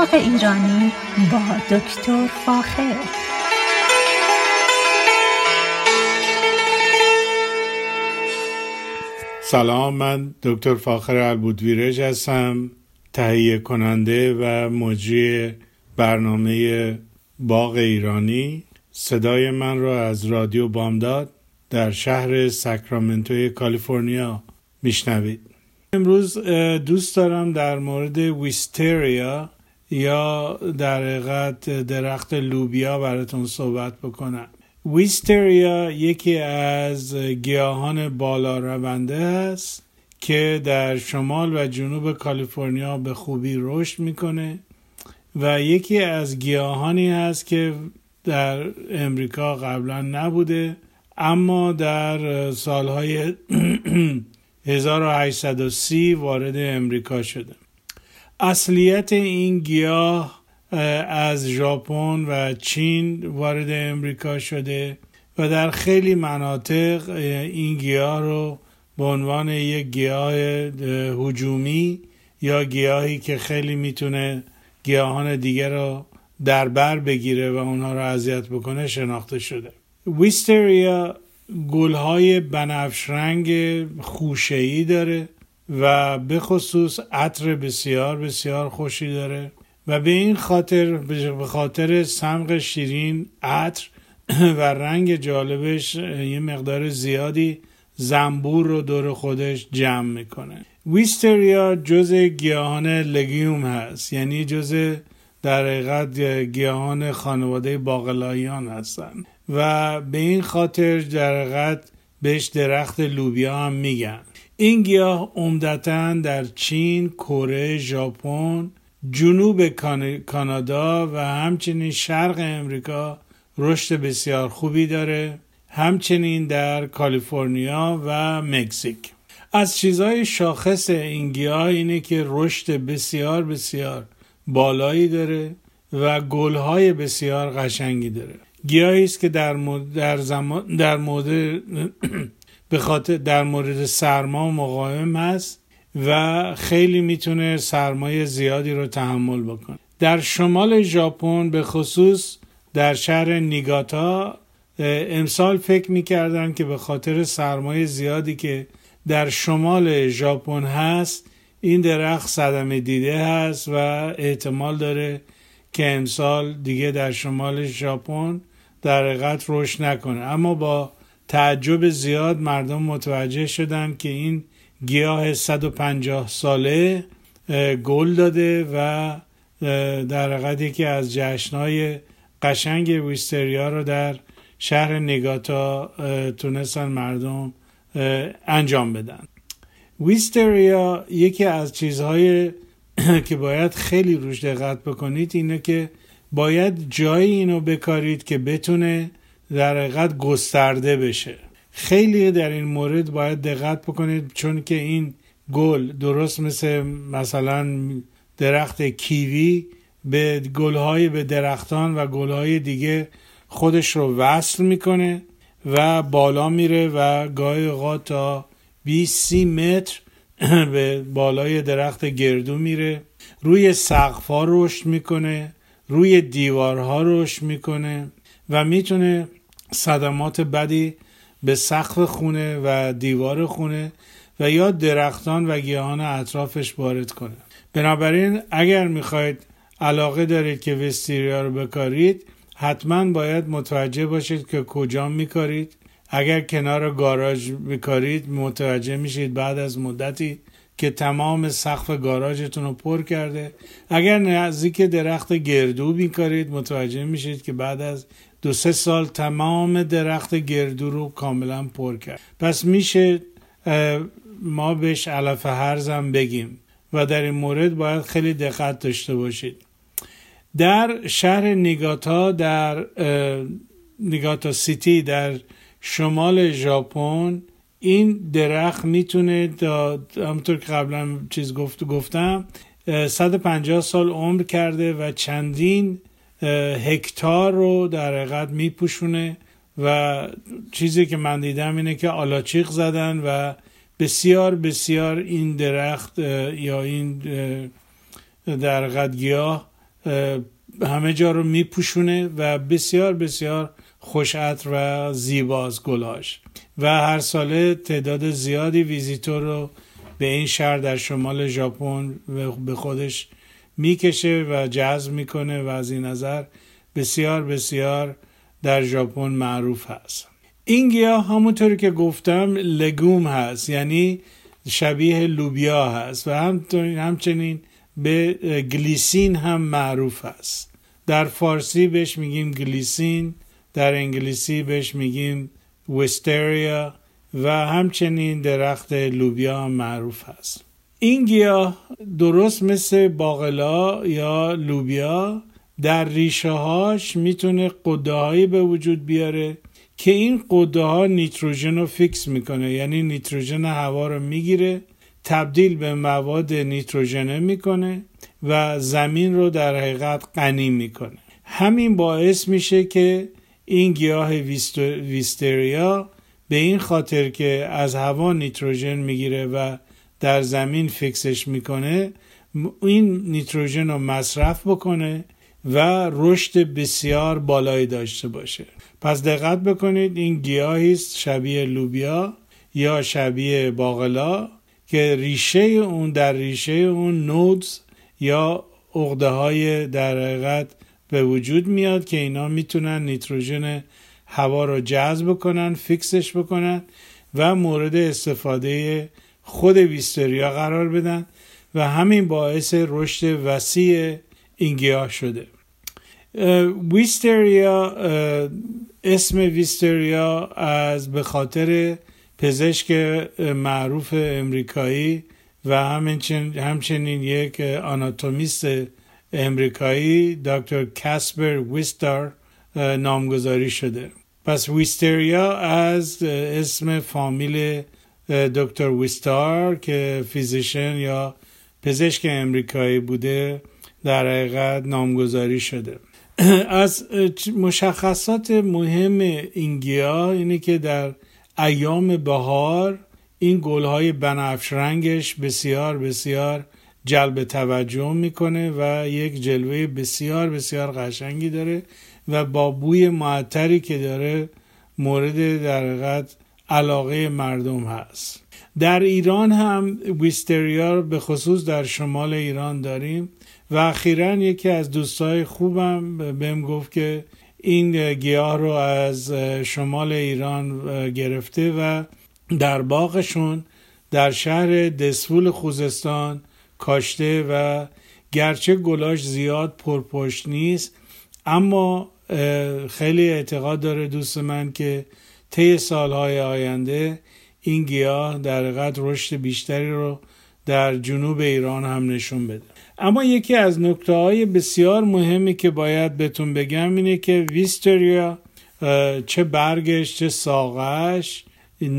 باغ ایرانی با دکتر فاخر. سلام من دکتر فاخر البودویرج هستم تهیه کننده و مجری برنامه باغ ایرانی. صدای من را از رادیو بامداد در شهر ساکرامنتو کالیفرنیا میشنوید. امروز دوست دارم در مورد ویستریا یا در حقیقت درخت لوبیا براتون صحبت بکنم. ویستریا یکی از گیاهان بالا رونده است که در شمال و جنوب کالیفرنیا به خوبی رشد می‌کنه و یکی از گیاهانی هست که در امریکا قبلا نبوده اما در سالهای 1830 وارد امریکا شده. اصلیت این گیاه از ژاپن و چین وارد امریکا شده و در خیلی مناطق این گیاه رو به عنوان یک گیاه هجومی یا گیاهی که خیلی می‌تونه گیاهان دیگر رو در بر بگیره و اونها رو اذیت بکنه شناخته شده. ویستریا گلهای بنفش رنگ خوشهی داره. و به خصوص عطر بسیار بسیار خوشی داره. و به این خاطر به خاطر سمق شیرین عطر و رنگ جالبش یه مقدار زیادی زنبور رو دور خودش جمع می‌کنه. ویستریا جز گیاهان لگیوم هست. یعنی جز در حقیقت گیاهان خانواده باقلایان هستند و به این خاطر در حقیقت بهش درخت لوبیا هم میگن. این گیاه عمدتا در چین، کره، ژاپن، جنوب کانادا و همچنین شرق امریکا رشد بسیار خوبی داره همچنین در کالیفرنیا و مکزیک. از چیزهای شاخص این گیاه اینه که رشد بسیار بسیار بالایی داره و گلهای بسیار قشنگی داره. گیاهی است که در مورد در زمان در مورد به خاطر در مورد سرما مقاوم هست و خیلی می‌تونه سرمایه زیادی رو تحمل بکنه. در شمال ژاپن به خصوص در شهر نیگاتا امسال فکر می‌کردن که به خاطر سرمایه زیادی که در شمال ژاپن هست این درخت صدمه دیده هست و احتمال داره که امسال دیگه در شمال ژاپن در حقیقت رشد نکنه. اما با تعجب زیاد مردم متوجه شدن که این گیاه 150 ساله گل داده و در حقیقت یکی از جشنهای قشنگ ویستریا رو در شهر نگاتا تونستن مردم انجام بدن. ویستریا یکی از چیزهای که باید خیلی روش دقت بکنید اینه که باید جایی اینو بکارید که بتونه در حقیقت گسترده بشه. خیلی در این مورد باید دقت بکنید چون که این گل درست مثل مثلا درخت کیوی به گلهای به درختان و گلهای دیگه خودش رو وصل می‌کنه و بالا میره و گاهی اوقات تا 20 متر به بالای درخت گردو میره. روی سقفها رشد می‌کنه روی دیوارها رشد می‌کنه و می‌تونه صدمات بدی به سقف خونه و دیوار خونه و یا درختان و گیاهان اطرافش وارد کنه. بنابراین اگر می‌خواید علاقه دارید که وستیریا رو بکارید حتما باید متوجه باشید که کجا میکارید. اگر کنار گاراژ بکارید متوجه میشید بعد از مدتی که تمام سقف گاراژتون رو پر کرده. اگر نزدیک درخت گردو بیکارید متوجه میشید که بعد از دو سه سال تمام درخت گردو رو کاملا پر کرد. پس میشه ما بهش علف هرزم بگیم و در این مورد باید خیلی دقت داشته باشید. در شهر نیگاتا در نیگاتا سیتی در شمال ژاپن این درخت می‌تونه همونطور که قبلا چیز گفت گفتم 150 سال عمر کرده و چندین هکتار رو در حقیقت میپوشونه و چیزی که من دیدم اینه که آلاچیق زدن و بسیار بسیار این درخت یا این در گیاه همه جا رو میپوشونه و بسیار بسیار خوشعطر و زیباز گلاش. و هر ساله تعداد زیادی ویزیتور رو به این شهر در شمال ژاپن به خودش می‌کشه و جذب می‌کنه و از این نظر بسیار بسیار در ژاپن معروف هست. این گیاه همونطوری که گفتم لگوم هست یعنی شبیه لوبیا هست و همچنین به گلیسین هم معروف است. در فارسی بهش میگیم گلیسین در انگلیسی بهش میگیم وستریا و همچنین درخت لوبیا هم معروف هست این گیاه درست مثل باقلا یا لوبیا در ریشه هاش می‌تونه قده هایی به وجود بیاره که این قده ها نیتروژن رو فیکس می‌کنه. یعنی نیتروژن هوا رو می‌گیره تبدیل به مواد نیتروژنه می‌کنه و زمین رو در حقیقت غنی می‌کنه. همین باعث میشه که این گیاه ویستریا به این خاطر که از هوا نیتروژن می‌گیره و در زمین فکسش می‌کنه این نیتروژن رو مصرف بکنه و رشد بسیار بالایی داشته باشه. پس دقت بکنید این گیاهی است شبیه لوبیا یا شبیه باقلا که ریشه اون در ریشه اون نودز یا عقده های در حقیقت به وجود میاد که اینا می‌تونن نیتروژن هوا رو جذب کنن فیکسش بکنن و مورد استفاده خود ویستریا قرار بدن و همین باعث رشد وسیع این گیاه شده. ویستریا اسم ویستریا از به خاطر پزشک معروف امریکایی و همچنین یک آناتومیست امریکایی دکتر کاسپر ویستار نامگذاری شده. پس ویستریا از اسم فامیل دکتر ویستار که فیزیشن یا پزشک امریکایی بوده در حقیقت نامگذاری شده. از مشخصات مهم این گیاه اینه که در ایام بهار این گلهای بنفش رنگش بسیار بسیار جلب توجه می‌کنه و یک جلوه بسیار بسیار قشنگی داره و با بوی معطری که داره مورد در علاقه مردم هست. در ایران هم ویستریا به خصوص در شمال ایران داریم و اخیرا یکی از دوستای خوبم بهم گفت که این گیاه رو از شمال ایران گرفته و در باغشون در شهر دسفول خوزستان کاشته و گرچه گلاش زیاد پرپشت نیست اما خیلی اعتقاد داره دوست من که طی سالهای آینده این گیاه در قدر رشد بیشتری رو در جنوب ایران هم نشون بده. اما یکی از نکته های بسیار مهمی که باید بهتون بگم اینه که ویستریا چه برگش چه ساقش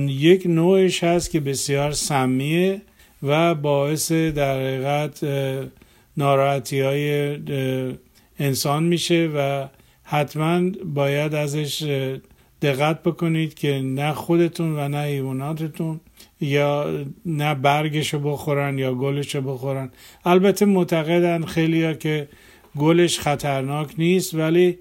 یک نوعش هست که بسیار سمیه و باعث در حقیقت ناراحتی های انسان میشه و حتما باید ازش دقت بکنید که نه خودتون و نه حیواناتتون یا نه برگشو بخورن یا گلشو بخورن. البته معتقدن خیلی که گلش خطرناک نیست ولی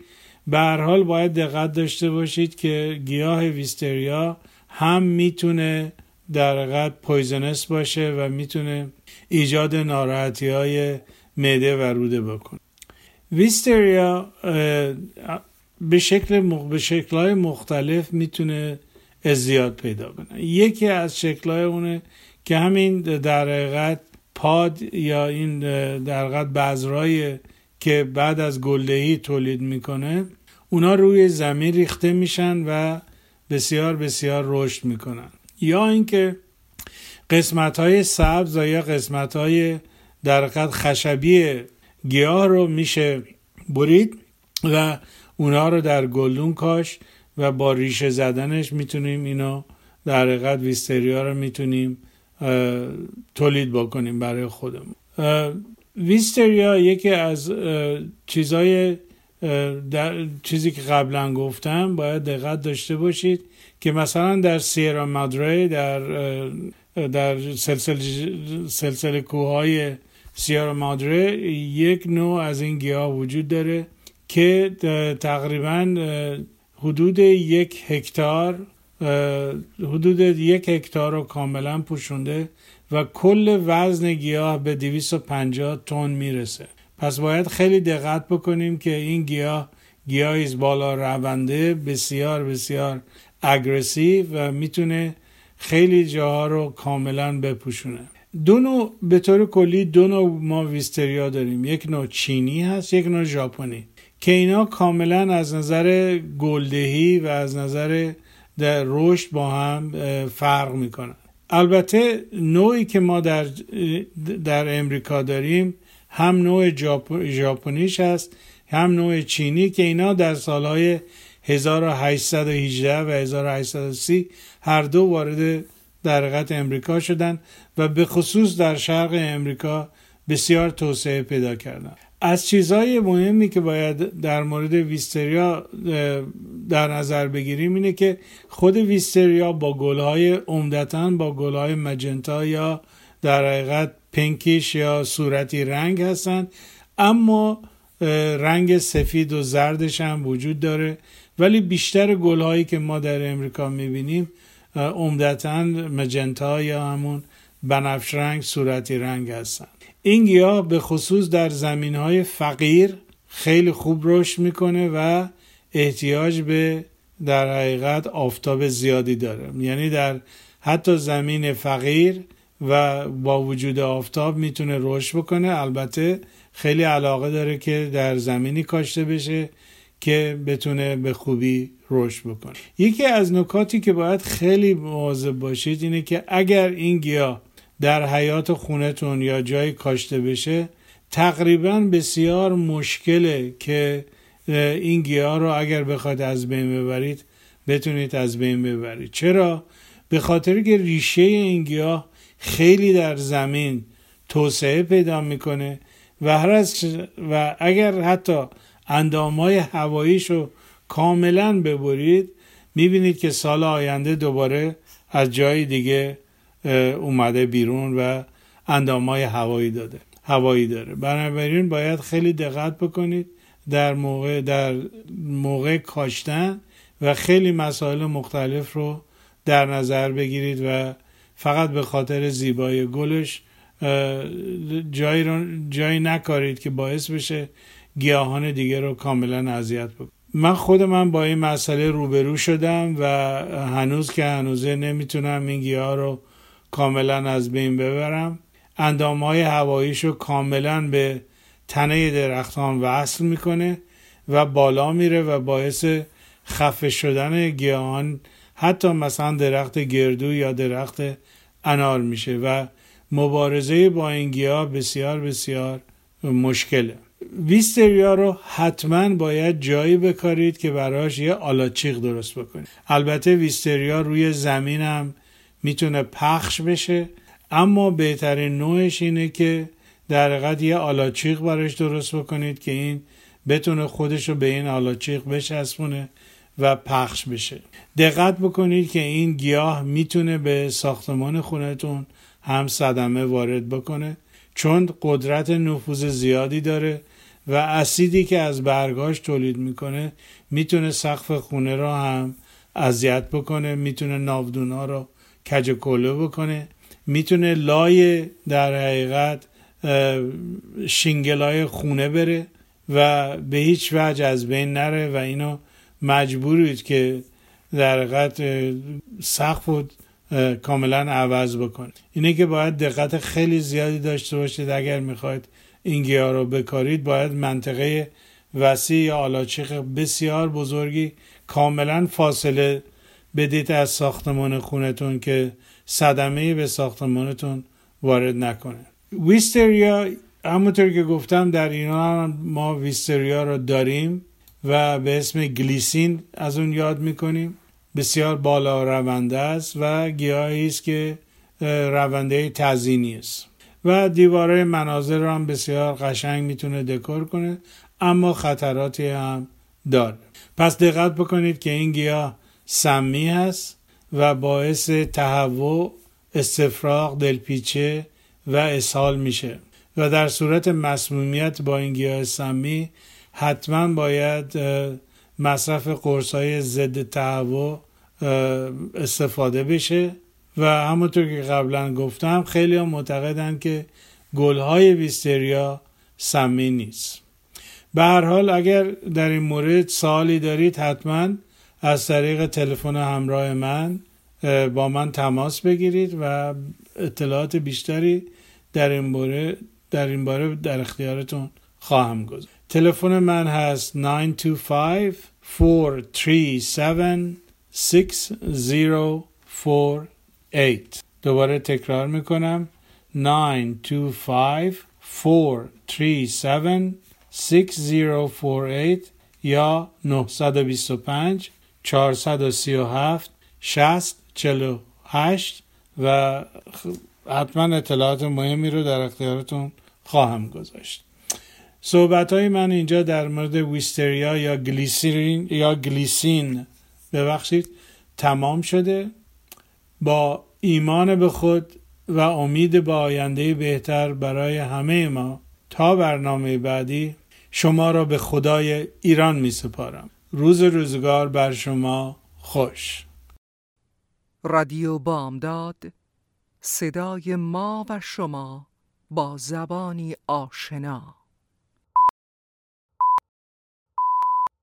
به هر حال باید دقت داشته باشید که گیاه wisteria هم می‌تونه در حد poisonous باشه و می‌تونه ایجاد ناراحتی های معده و روده بکنه. ویستریا به شکل به شکلهای مختلف می‌تونه ازدیاد پیدا کنه. یکی از شکلهای اونه که همین در حقیقت پاد یا این در حقیقت بذرای که بعد از گلدهی تولید می‌کنه اونا روی زمین ریخته میشن و بسیار بسیار رشد می‌کنن. یا اینکه قسمت های سبز یا قسمت های در حقیقت خشبی گیاه رو میشه برید و اونا رو در گلدون کاش و با ریشه زدنش می‌تونیم اینو در حقیقت ویستریا رو می‌تونیم تولید بکنیم برای خودمون. ویستریا یکی از چیزای چیزی که قبلا گفتم باید دقت داشته باشید که مثلا در سیرا مادره در در سلسله, سلسله کوههای سیارا مادره یک نوع از این گیاه وجود داره. که تقریبا حدود یک هکتار حدود یک هکتار رو کاملا پوشونده و کل وزن گیاه به 250 تن می‌رسه. پس باید خیلی دقت بکنیم که این گیاه گیاهی بالا رونده بسیار بسیار اگرسیو و می‌تونه خیلی جاها رو کاملا بپوشونه. دو نوع به طور کلی دو نوع ما ویستریا داریم. یک نوع چینی هست یک نوع ژاپنی. که اینا کاملا از نظر گلدهی و از نظر در رشد با هم فرق می‌کنن. البته نوعی که ما در, در امریکا داریم هم نوع ژاپنیش هست هم نوع چینی که اینا در سالهای 1818 و 1830 هر دو وارد در امریکا شدن و به خصوص در شرق امریکا بسیار توسعه پیدا کردن. از چیزهای مهمی که باید در مورد ویستریا در نظر بگیریم اینه که خود ویستریا با گلهای عمدتا با گلهای مجنتا یا در حقیقت پنکیش یا صورتی رنگ هستند اما رنگ سفید و زردش هم وجود داره. ولی بیشتر گلهایی که ما در امریکا می‌بینیم عمدتا مجنتا یا همون بنفش رنگ صورتی رنگ هستن این گیاه به خصوص در زمین های فقیر خیلی خوب رشد می‌کنه و احتیاج به در حقیقت آفتاب زیادی داره. یعنی در حتی زمین فقیر و با وجود آفتاب می‌تونه رشد بکنه. البته خیلی علاقه داره که در زمینی کاشته بشه که بتونه به خوبی رشد بکنه. یکی از نکاتی که باید خیلی مواظب باشید اینه که اگر این گیاه در حیات خونتون یا جایی کاشته بشه تقریبا بسیار مشکله که این گیاه رو اگر بخواد از بین ببرید بتونید از بین ببرید. چرا؟ به خاطر که ریشه این گیاه خیلی در زمین توسعه پیدا می‌کنه و هر از و اگر حتی اندامهای هواییش رو کاملا ببرید می‌بینید که سال آینده دوباره از جای دیگه اومده بیرون و اندامهای هوایی داده هوایی داره. بنابراین باید خیلی دقت بکنید در موقع در موقع کاشتن و خیلی مسائل مختلف رو در نظر بگیرید و فقط به خاطر زیبایی گلش جایی, رو جایی نکارید که باعث بشه گیاهان دیگه رو کاملا اذیت بکنه. من خود من با این مسئله روبرو شدم و هنوز که هنوزه نمی‌تونم این گیاه رو کاملا از بین ببرم. اندام های هواییش رو کاملا به تنه درختان وصل می‌کنه و بالا میره و باعث خفه شدن گیاهان حتی مثلا درخت گردو یا درخت انار میشه و مبارزه با این گیاه بسیار بسیار مشکله. ویستریا رو حتما باید جایی بکارید که براش یه آلاچیق درست بکنید. البته ویستریا روی زمین هم می‌تونه پخش بشه اما بهترین نوعش اینه که در حقیقت یه آلاچیق براش درست بکنید که این بتونه خودش رو به این آلاچیق بچسبونه و پخش بشه. دقت بکنید که این گیاه می‌تونه به ساختمان خونتون هم صدمه وارد بکنه چون قدرت نفوذ زیادی داره و اسیدی که از برگاش تولید می‌کنه می‌تونه سقف خونه را هم اذیت بکنه می‌تونه ناودونا رو کج کله بکنه. می‌تونه لای در حقیقت شینگلای خونه بره و به هیچ وجه از بین نره و اینو مجبورید که در حقیقت سقف کاملا عوض بکنید اینه که باید دقت خیلی زیادی داشته باشید اگر می‌خواید این گیاه رو بکارید. باید منطقه وسیع یا آلاچیق بسیار بزرگی کاملا فاصله بدید از ساختمان خونتون که صدمه به ساختمانتون وارد نکنه. ویستریا همونطور که گفتم در ایران ما ویستریا رو داریم و به اسم گلیسین از اون یاد می‌کنیم. بسیار بالا رونده است و گیاهی است که رونده تزینی است. و دیواره مناظر هم بسیار قشنگ می‌تونه دکور کنه اما خطراتی هم داره. پس دقت بکنید که این گیاه سمی هست و باعث تهوع استفراغ دلپیچه و اسهال میشه. و در صورت مسمومیت با این گیاه سمی حتما باید مصرف قرص های ضد تهوع استفاده بشه. و همونطور که قبلا گفتم خیلی هم معتقدن که گلهای ویستریا سمی نیست. به هر حال اگر در این مورد سوالی دارید حتما از طریق تلفن همراه من با من تماس بگیرید و اطلاعات بیشتری در این باره در این باره در اختیارتون خواهم گذاشت. تلفن من هست 925 437 6048 دوباره تکرار می‌کنم. 925 437 6048 یا 925 437 60 48 و حتما اطلاعات مهمی رو در اختیارتون خواهم گذاشت. صحبت های من اینجا در مورد ویستریا یا گلیسرین یا گلیسین ببخشید تمام شده. با ایمان به خود و امید به آینده بهتر برای همه ما تا برنامه بعدی شما را به خدای ایران می سپارم روز روزگار بر شما خوش. رادیو بامداد صدای ما و شما با زبانی آشنا.